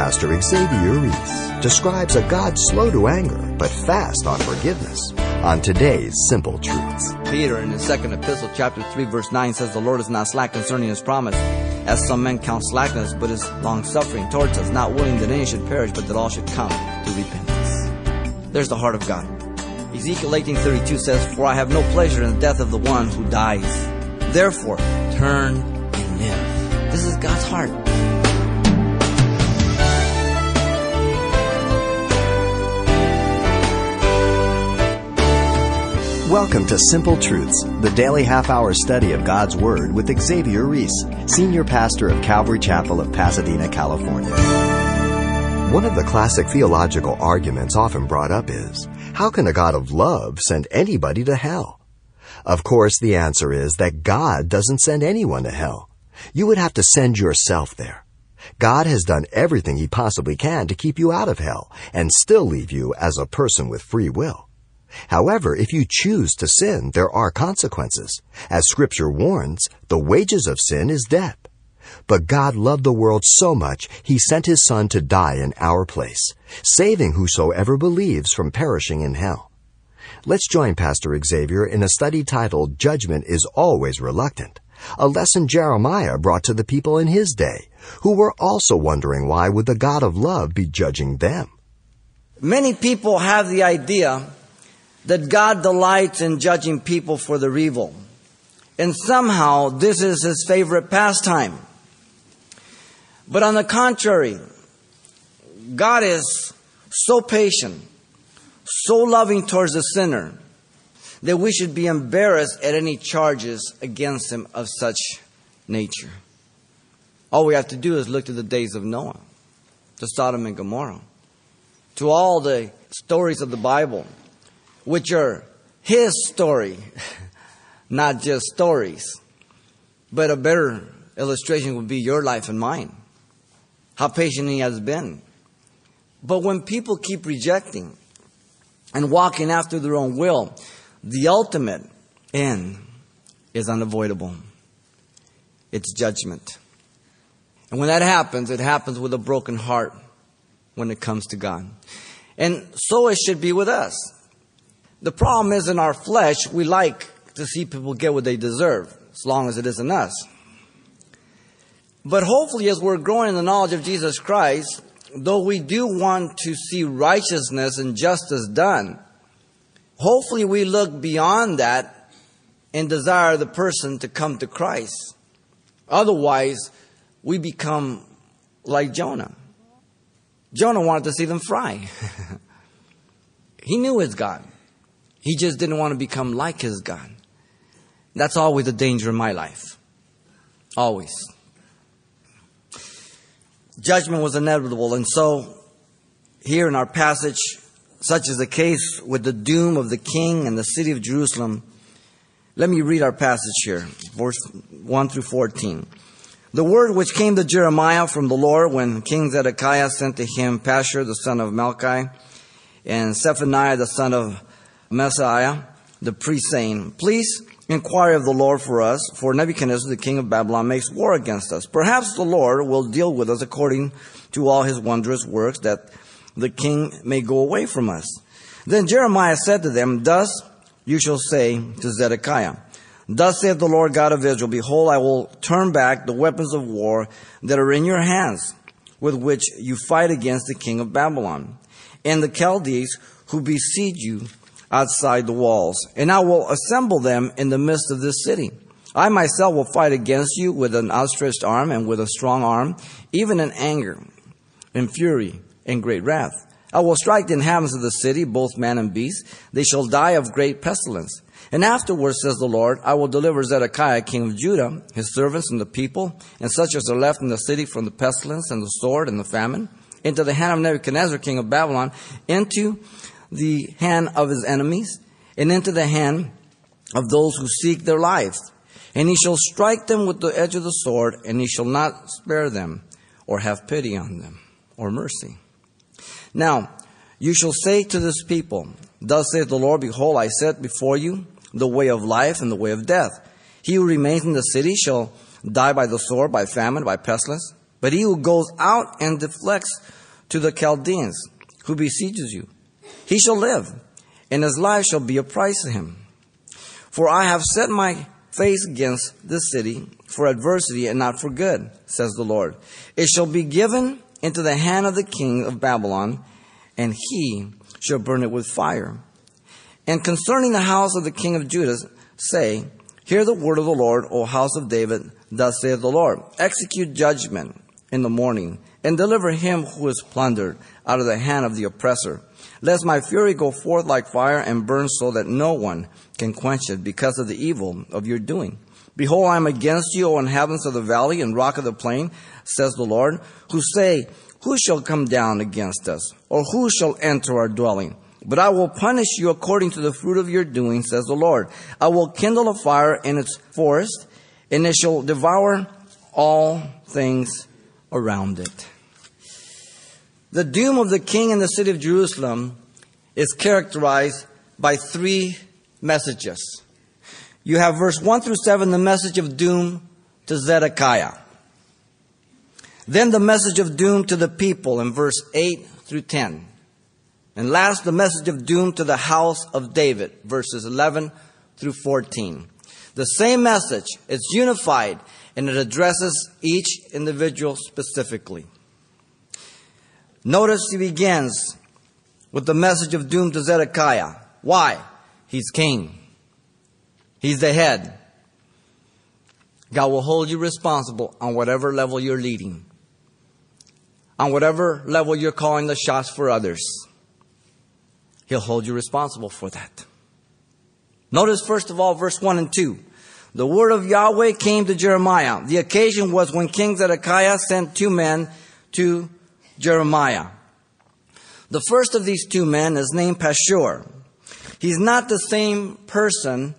Pastor Xavier Reese describes a God slow to anger but fast on forgiveness on today's Simple Truths. Peter in his second epistle, chapter 3, verse 9 says, The Lord is not slack concerning his promise, as some men count slackness, but is long suffering towards us, not willing that any should perish, but that all should come to repentance. There's the heart of God. Ezekiel 18:32 says, For I have no pleasure in the death of the one who dies. Therefore, turn and live. This is God's heart. Welcome to Simple Truths, the daily half hour study of God's Word with Xavier Reese, Senior Pastor of Calvary Chapel of Pasadena, California. One of the classic theological arguments often brought up is how can a God of love send anybody to hell? Of course, the answer is that God doesn't send anyone to hell. You would have to send yourself there. God has done everything He possibly can to keep you out of hell and still leave you as a person with free will. However, if you choose to sin, there are consequences. As scripture warns, the wages of sin is death. But God loved the world so much, he sent his son to die in our place, saving whosoever believes from perishing in hell. Let's join Pastor Xavier in a study titled Judgment is Always Reluctant, a lesson Jeremiah brought to the people in his day, who were also wondering why would the God of love be judging them. Many people have the idea that God delights in judging people for their evil. And somehow this is his favorite pastime. But on the contrary, God is so patient, so loving towards the sinner, that we should be embarrassed at any charges against him of such nature. All we have to do is look to the days of Noah, to Sodom and Gomorrah, to all the stories of the Bible which are his story, not just stories. But a better illustration would be your life and mine. How patient he has been. But when people keep rejecting and walking after their own will, the ultimate end is unavoidable. It's judgment. And when that happens, it happens with a broken heart when it comes to God. And so it should be with us. The problem is in our flesh, we like to see people get what they deserve, as long as it isn't us. But hopefully, as we're growing in the knowledge of Jesus Christ, though we do want to see righteousness and justice done, hopefully we look beyond that and desire the person to come to Christ. Otherwise, we become like Jonah. Jonah wanted to see them fry. he knew his God. He just didn't want to become like his God. That's always a danger in my life. Always. Judgment was inevitable, and so here in our passage, such is the case with the doom of the king and the city of Jerusalem. Let me read our passage here, verse 1 through 14. The word which came to Jeremiah from the Lord when King Zedekiah sent to him Pashur the son of Malchi and Zephaniah the son of Maaseiah, the priest, saying, Please inquire of the Lord for us, for Nebuchadnezzar, the king of Babylon, makes war against us. Perhaps the Lord will deal with us according to all his wondrous works, that the king may go away from us. Then Jeremiah said to them, Thus you shall say to Zedekiah, Thus saith the Lord God of Israel, Behold, I will turn back the weapons of war that are in your hands, with which you fight against the king of Babylon, and the Chaldees who besiege you outside the walls, and I will assemble them in the midst of this city. I myself will fight against you with an outstretched arm and with a strong arm, even in anger, in fury, in great wrath. I will strike the inhabitants of the city, both man and beast. They shall die of great pestilence. And afterwards, says the Lord, I will deliver Zedekiah, king of Judah, his servants and the people, and such as are left in the city from the pestilence and the sword and the famine, into the hand of Nebuchadnezzar, king of Babylon, into the hand of his enemies and into the hand of those who seek their life. And he shall strike them with the edge of the sword, and he shall not spare them or have pity on them or mercy. Now, you shall say to this people, Thus saith the Lord, Behold, I set before you the way of life and the way of death. He who remains in the city shall die by the sword, by famine, by pestilence. But he who goes out and deflects to the Chaldeans, who besieges you, he shall live, and his life shall be a price to him. For I have set my face against this city for adversity and not for good, says the Lord. It shall be given into the hand of the king of Babylon, and he shall burn it with fire. And concerning the house of the king of Judah, say, Hear the word of the Lord, O house of David, thus saith the Lord. Execute judgment in the morning, and deliver him who is plundered out of the hand of the oppressor. Lest my fury go forth like fire and burn so that no one can quench it because of the evil of your doing. Behold, I am against you, O inhabitants of the valley and rock of the plain, says the Lord, who say, Who shall come down against us? Or who shall enter our dwelling? But I will punish you according to the fruit of your doing, says the Lord. I will kindle a fire in its forest, and it shall devour all things around it. The doom of the king in the city of Jerusalem is characterized by three messages. You have verse 1 through 7, the message of doom to Zedekiah. Then the message of doom to the people in verse 8 through 10. And last, the message of doom to the house of David, verses 11 through 14. The same message, it's unified, and it addresses each individual specifically. Notice he begins with the message of doom to Zedekiah. Why? He's king. He's the head. God will hold you responsible on whatever level you're leading, on whatever level you're calling the shots for others. He'll hold you responsible for that. Notice, first of all, verse 1 and 2. The word of Yahweh came to Jeremiah. The occasion was when King Zedekiah sent two men to Jeremiah. The first of these two men is named Pashur. He's not the same person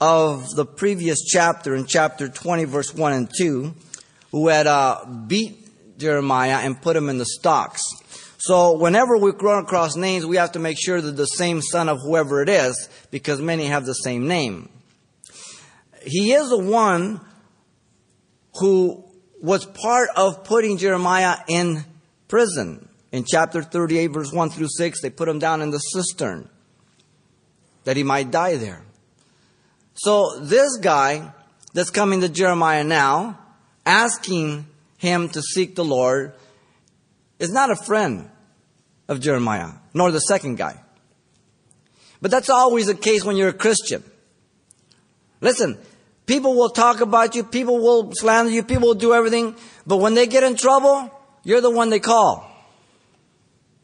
of the previous chapter in chapter 20, verse 1 and 2, who had uh, beat Jeremiah and put him in the stocks. So whenever we run across names, we have to make sure that the same son of whoever it is, because many have the same name. He is the one who was part of putting Jeremiah in prison. In chapter 38, verse 1 through 6, they put him down in the cistern that he might die there. So this guy that's coming to Jeremiah now, asking him to seek the Lord, is not a friend of Jeremiah, nor the second guy. But that's always the case when you're a Christian. Listen, people will talk about you, people will slander you, people will do everything, but when they get in trouble, you're the one they call.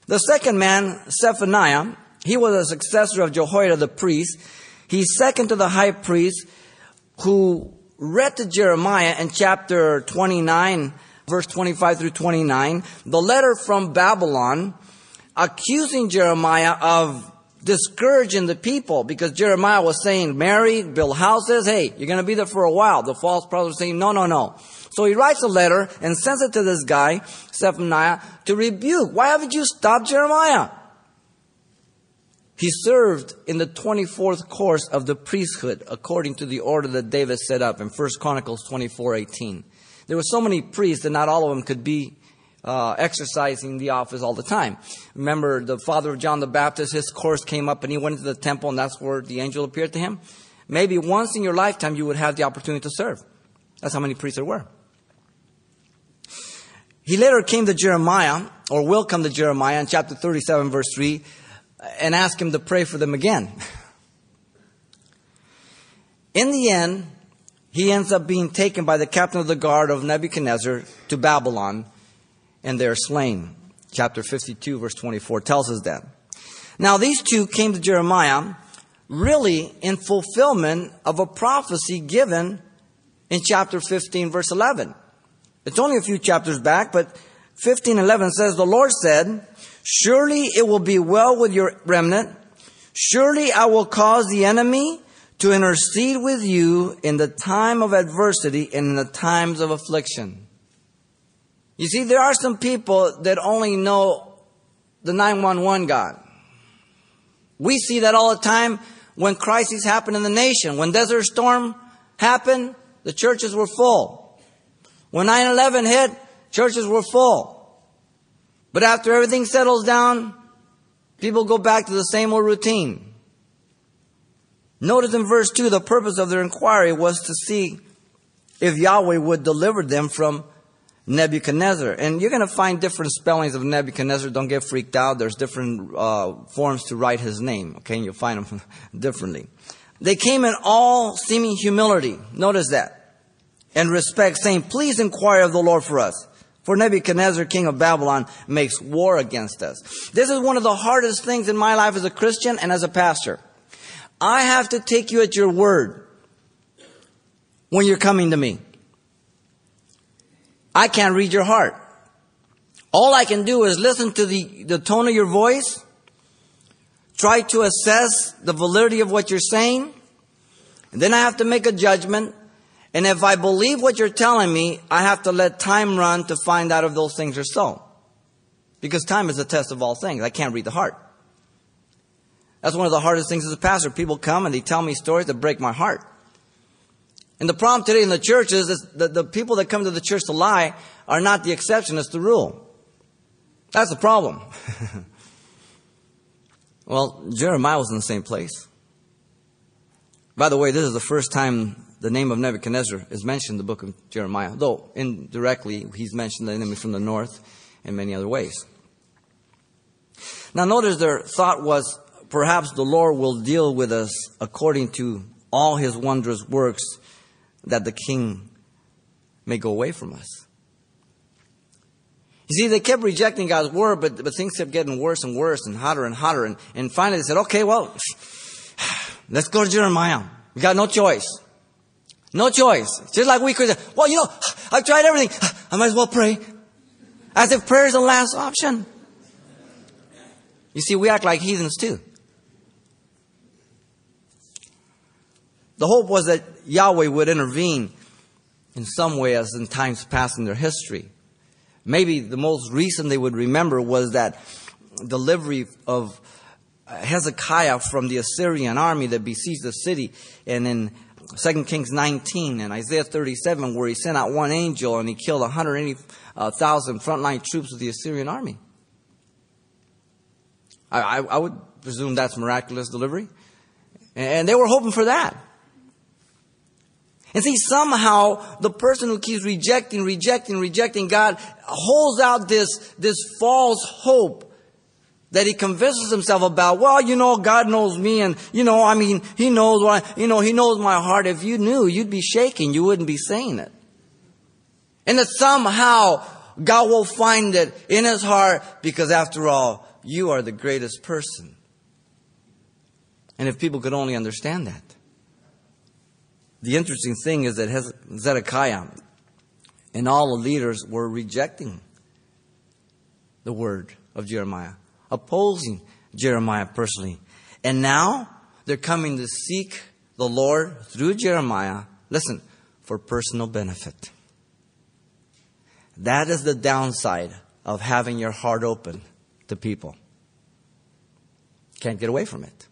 The second man, Zephaniah, he was a successor of Jehoiada the priest. He's second to the high priest who read to Jeremiah in chapter 29, verse 25 through 29, the letter from Babylon accusing Jeremiah of discouraging the people because Jeremiah was saying, marry, build houses. Hey, you're going to be there for a while. The false prophet was saying, no, no, no. So he writes a letter and sends it to this guy, Zephaniah, to rebuke. Why haven't you stopped Jeremiah? He served in the 24th course of the priesthood according to the order that David set up in 1 Chronicles 24:18. There were so many priests that not all of them could be uh, exercising the office all the time. Remember the father of John the Baptist, his course came up and he went into the temple and that's where the angel appeared to him. Maybe once in your lifetime you would have the opportunity to serve. That's how many priests there were. He later came to Jeremiah, or will come to Jeremiah in chapter 37, verse 3, and ask him to pray for them again. In the end, he ends up being taken by the captain of the guard of Nebuchadnezzar to Babylon, and they're slain. Chapter 52, verse 24 tells us that. Now, these two came to Jeremiah really in fulfillment of a prophecy given in chapter 15, verse 11. It's only a few chapters back, but 15:11 says the Lord said, "Surely it will be well with your remnant. Surely I will cause the enemy to intercede with you in the time of adversity and in the times of affliction." You see, there are some people that only know the 911 God. We see that all the time when crises happen in the nation. When Desert Storm happened, the churches were full. When 9 11 hit, churches were full. But after everything settles down, people go back to the same old routine. Notice in verse 2, the purpose of their inquiry was to see if Yahweh would deliver them from Nebuchadnezzar. And you're going to find different spellings of Nebuchadnezzar. Don't get freaked out. There's different uh, forms to write his name, okay? And you'll find them differently. They came in all seeming humility. Notice that. And respect, saying, Please inquire of the Lord for us. For Nebuchadnezzar, king of Babylon, makes war against us. This is one of the hardest things in my life as a Christian and as a pastor. I have to take you at your word when you're coming to me. I can't read your heart. All I can do is listen to the, the tone of your voice, try to assess the validity of what you're saying, and then I have to make a judgment. And if I believe what you're telling me, I have to let time run to find out if those things are so. Because time is the test of all things. I can't read the heart. That's one of the hardest things as a pastor. People come and they tell me stories that break my heart. And the problem today in the church is that the people that come to the church to lie are not the exception, it's the rule. That's the problem. well, Jeremiah was in the same place. By the way, this is the first time the name of Nebuchadnezzar is mentioned in the book of Jeremiah, though indirectly he's mentioned the enemy from the north in many other ways. Now, notice their thought was perhaps the Lord will deal with us according to all his wondrous works that the king may go away from us. You see, they kept rejecting God's word, but, but things kept getting worse and worse and hotter and hotter. And, and finally they said, okay, well, let's go to Jeremiah. We got no choice. No choice. Just like we say, well, you know, I've tried everything. I might as well pray. As if prayer is the last option. You see, we act like heathens too. The hope was that Yahweh would intervene in some way as in times past in their history. Maybe the most recent they would remember was that delivery of Hezekiah from the Assyrian army that besieged the city. And in 2 Kings 19 and Isaiah 37, where he sent out one angel and he killed 180,000 uh, frontline troops of the Assyrian army. I, I, I would presume that's miraculous delivery. And they were hoping for that. And see, somehow the person who keeps rejecting, rejecting, rejecting God holds out this, this false hope that he convinces himself about. Well, you know, God knows me and, you know, I mean, he knows what, you know, he knows my heart. If you knew, you'd be shaking. You wouldn't be saying it. And that somehow God will find it in his heart because after all, you are the greatest person. And if people could only understand that. The interesting thing is that Zedekiah and all the leaders were rejecting the word of Jeremiah, opposing Jeremiah personally. And now they're coming to seek the Lord through Jeremiah, listen, for personal benefit. That is the downside of having your heart open to people. Can't get away from it.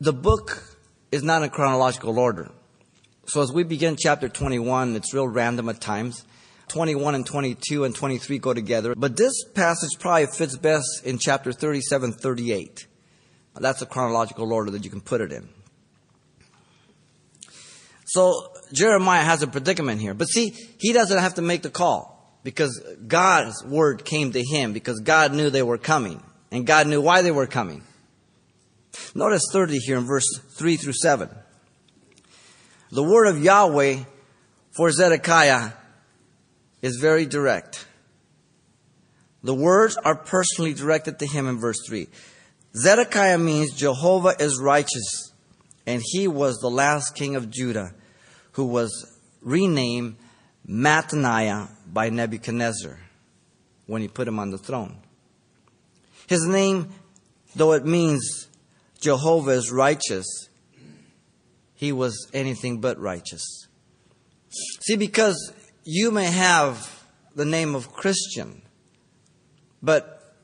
The book is not in chronological order. So as we begin chapter 21, it's real random at times. 21 and 22 and 23 go together. But this passage probably fits best in chapter 37, 38. That's the chronological order that you can put it in. So Jeremiah has a predicament here. But see, he doesn't have to make the call because God's word came to him because God knew they were coming and God knew why they were coming. Notice 30 here in verse 3 through 7. The word of Yahweh for Zedekiah is very direct. The words are personally directed to him in verse 3. Zedekiah means Jehovah is righteous, and he was the last king of Judah who was renamed Mattaniah by Nebuchadnezzar when he put him on the throne. His name, though it means Jehovah is righteous, he was anything but righteous. See, because you may have the name of Christian, but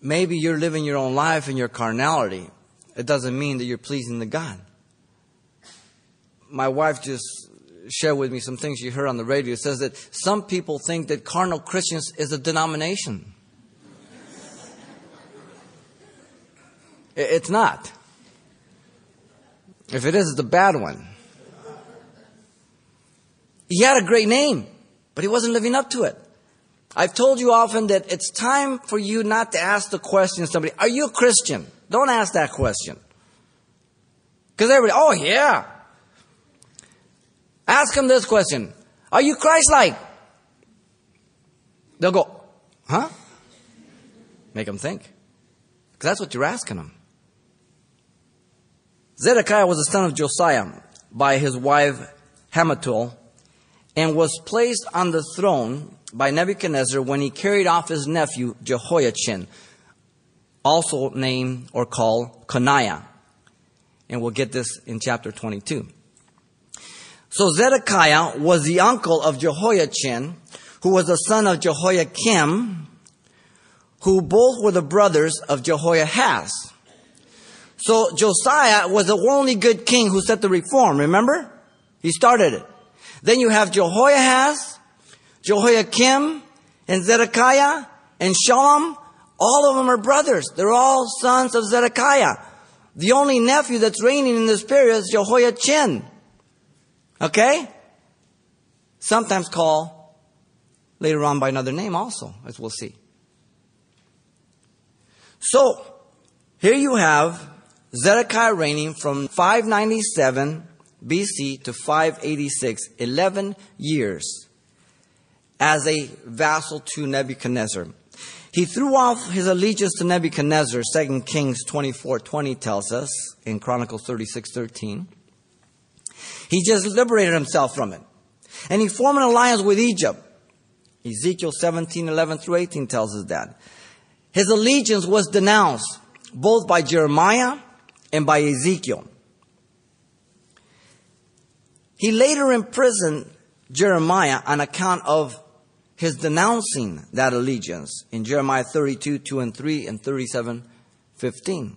maybe you're living your own life in your carnality. It doesn't mean that you're pleasing to God. My wife just shared with me some things you heard on the radio. It says that some people think that carnal Christians is a denomination. It's not. If it is, it's a bad one. He had a great name, but he wasn't living up to it. I've told you often that it's time for you not to ask the question to somebody, are you a Christian? Don't ask that question. Because everybody, oh yeah. Ask them this question. Are you Christ-like? They'll go, huh? Make them think. Because that's what you're asking them. Zedekiah was the son of Josiah by his wife Hamutal and was placed on the throne by Nebuchadnezzar when he carried off his nephew Jehoiachin, also named or called Coniah. And we'll get this in chapter 22. So Zedekiah was the uncle of Jehoiachin, who was the son of Jehoiakim, who both were the brothers of Jehoahaz. So Josiah was the only good king who set the reform, remember? He started it. Then you have Jehoahaz, Jehoiakim, and Zedekiah, and Shallum. All of them are brothers. They're all sons of Zedekiah. The only nephew that's reigning in this period is Jehoiachin. Okay? Sometimes called later on by another name also, as we'll see. So, here you have Zedekiah reigning from 597 BC to 586, 11 years as a vassal to Nebuchadnezzar. He threw off his allegiance to Nebuchadnezzar, 2 Kings 24:20 tells us in Chronicles 36:13. He just liberated himself from it. And he formed an alliance with Egypt. Ezekiel 17:11 through 18 tells us that. His allegiance was denounced both by Jeremiah and by Ezekiel. He later imprisoned Jeremiah on account of his denouncing that allegiance in Jeremiah 32, 2 and 3 and 37, 15.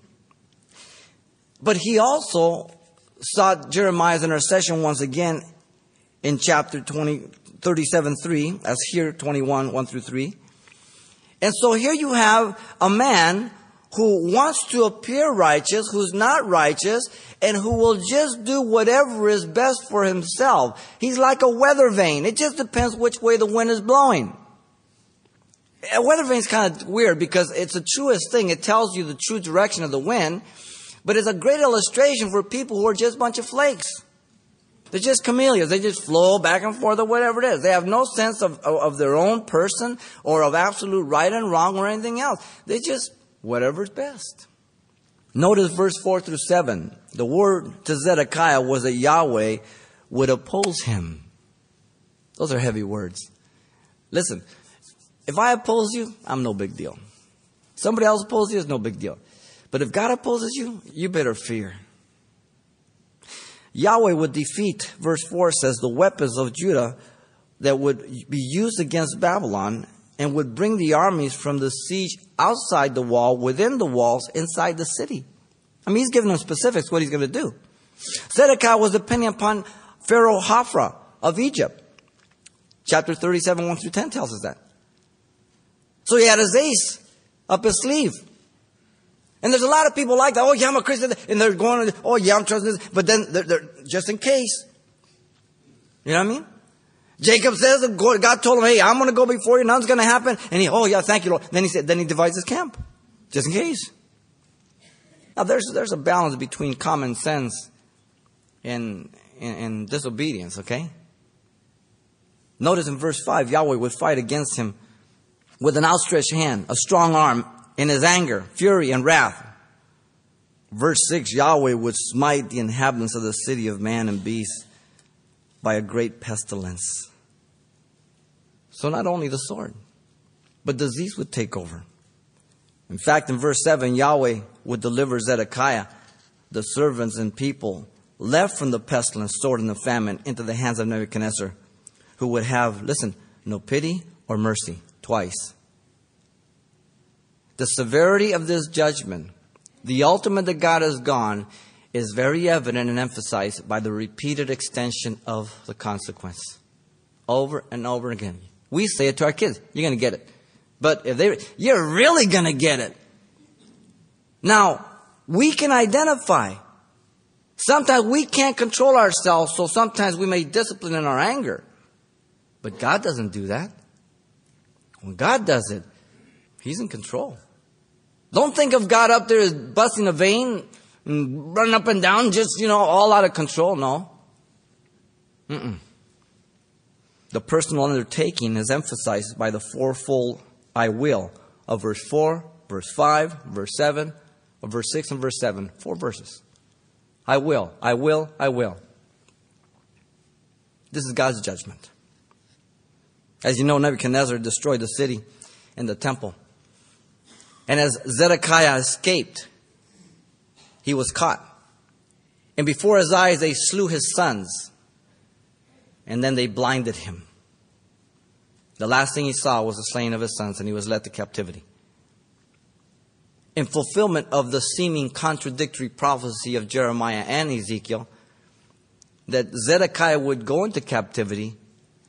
But he also sought Jeremiah's intercession once again in chapter 20, 37, 3, as here 21, 1 through 3. And so here you have a man who wants to appear righteous, who's not righteous, and who will just do whatever is best for himself. He's like a weather vane. It just depends which way the wind is blowing. A weather vane is kind of weird because it's the truest thing. It tells you the true direction of the wind, but it's a great illustration for people who are just a bunch of flakes. They're just chameleons. They just flow back and forth or whatever it is. They have no sense of, of, of their own person or of absolute right and wrong or anything else. They just whatever's best. Notice verse 4 through 7. The word to Zedekiah was that Yahweh would oppose him. Those are heavy words. Listen, if I oppose you, I'm no big deal. Somebody else opposes you, it's no big deal. But if God opposes you, you better fear. Yahweh would defeat, verse 4 says, the weapons of Judah that would be used against Babylon and would bring the armies from the siege outside the wall, within the walls, inside the city. I mean, he's giving them specifics what he's going to do. Zedekiah was depending upon Pharaoh Hophra of Egypt. Chapter 37, 1 through 10 tells us that. So he had his ace up his sleeve. And there's a lot of people like that. Oh, yeah, I'm a Christian. And they're going, oh, yeah, I'm trusting this. But then they're, they're just in case. You know what I mean? Jacob says, God told him, hey, I'm going to go before you. Nothing's going to happen. And he, oh yeah, thank you, Lord. Then he said, then he divides his camp. Just in case. Now there's, there's a balance between common sense and, and, and disobedience, okay? Notice in verse 5, Yahweh would fight against him with an outstretched hand, a strong arm, in his anger, fury, and wrath. Verse 6, Yahweh would smite the inhabitants of the city of man and beast by a great pestilence. So not only the sword, but disease would take over. In fact, in verse 7, Yahweh would deliver Zedekiah, the servants and people left from the pestilence, sword, and the famine into the hands of Nebuchadnezzar, who would have, listen, no pity or mercy twice. The severity of this judgment, the ultimate that God has gone, is very evident and emphasized by the repeated extension of the consequence. Over and over again. We say it to our kids, you're going to get it. But if they, you're really going to get it. Now, we can identify. Sometimes we can't control ourselves, so sometimes we may discipline in our anger. But God doesn't do that. When God does it, He's in control. Don't think of God up there as busting a vein running up and down, just, you know, all out of control. No. Mm-mm. The personal undertaking is emphasized by the fourfold I will of verse 4, verse 5, verse 7, of verse 6, and verse 7. Four verses. I will, I will, I will. This is God's judgment. As you know, Nebuchadnezzar destroyed the city and the temple. And as Zedekiah escaped, he was caught. And before his eyes, they slew his sons. And then they blinded him. The last thing he saw was the slaying of his sons, and he was led to captivity. In fulfillment of the seeming contradictory prophecy of Jeremiah and Ezekiel, that Zedekiah would go into captivity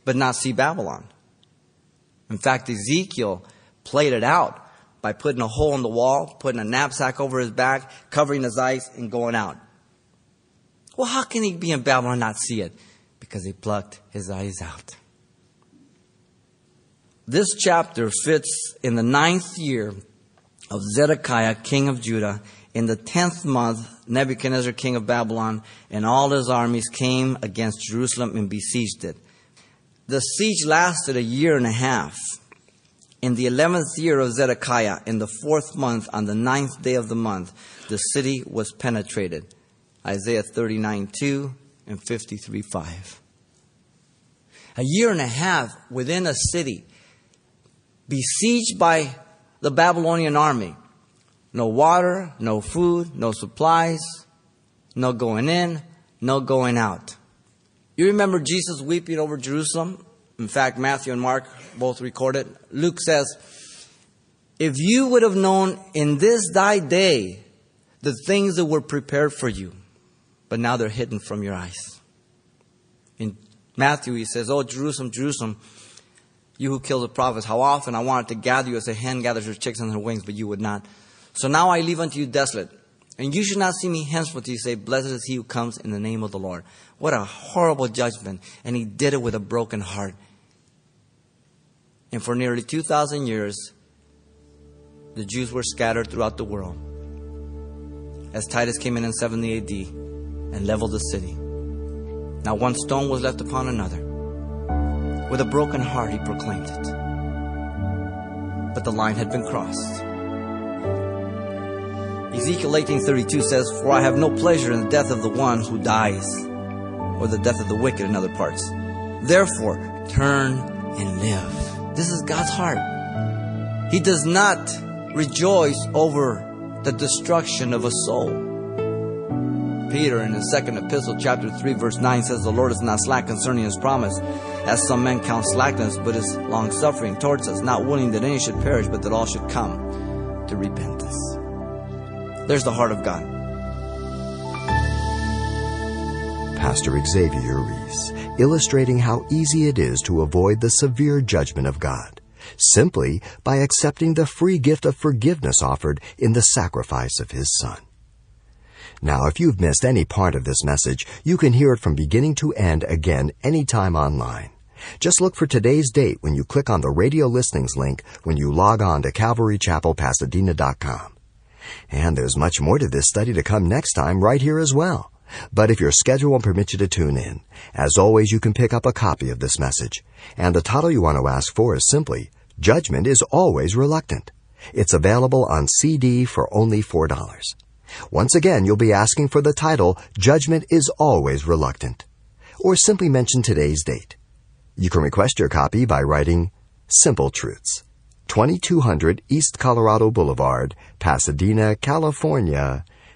but not see Babylon. In fact, Ezekiel played it out by putting a hole in the wall, putting a knapsack over his back, covering his eyes, and going out. Well, how can he be in Babylon and not see it? Because he plucked his eyes out. This chapter fits in the ninth year of Zedekiah, king of Judah. In the tenth month, Nebuchadnezzar, king of Babylon, and all his armies came against Jerusalem and besieged it. The siege lasted a year and a half. In the eleventh year of Zedekiah, in the fourth month, on the ninth day of the month, the city was penetrated. Isaiah 39 2 and 53 5. A year and a half within a city, besieged by the Babylonian army. No water, no food, no supplies, no going in, no going out. You remember Jesus weeping over Jerusalem? In fact, Matthew and Mark both record it. Luke says, If you would have known in this thy day the things that were prepared for you, but now they're hidden from your eyes. In Matthew, he says, Oh, Jerusalem, Jerusalem, you who kill the prophets, how often I wanted to gather you as a hen gathers her chicks under her wings, but you would not. So now I leave unto you desolate. And you should not see me henceforth, you say, Blessed is he who comes in the name of the Lord. What a horrible judgment. And he did it with a broken heart. And for nearly 2,000 years, the Jews were scattered throughout the world. As Titus came in in 70 AD and leveled the city. Not one stone was left upon another. With a broken heart, he proclaimed it. But the line had been crossed. Ezekiel 18:32 says, "For I have no pleasure in the death of the one who dies, or the death of the wicked in other parts. Therefore, turn and live." This is God's heart. He does not rejoice over the destruction of a soul. Peter in his second epistle, chapter 3, verse 9 says, The Lord is not slack concerning his promise, as some men count slackness, but is long suffering towards us, not willing that any should perish, but that all should come to repentance. There's the heart of God. Pastor Xavier Reese, illustrating how easy it is to avoid the severe judgment of God, simply by accepting the free gift of forgiveness offered in the sacrifice of His Son. Now, if you've missed any part of this message, you can hear it from beginning to end again anytime online. Just look for today's date when you click on the radio listings link when you log on to CalvaryChapelPasadena.com. And there's much more to this study to come next time right here as well. But if your schedule won't permit you to tune in, as always, you can pick up a copy of this message. And the title you want to ask for is simply, Judgment is Always Reluctant. It's available on CD for only $4. Once again, you'll be asking for the title, Judgment is Always Reluctant. Or simply mention today's date. You can request your copy by writing Simple Truths, 2200 East Colorado Boulevard, Pasadena, California,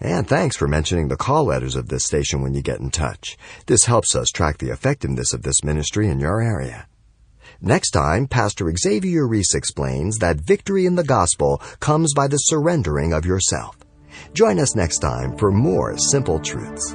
And thanks for mentioning the call letters of this station when you get in touch. This helps us track the effectiveness of this ministry in your area. Next time, Pastor Xavier Reese explains that victory in the gospel comes by the surrendering of yourself. Join us next time for more simple truths.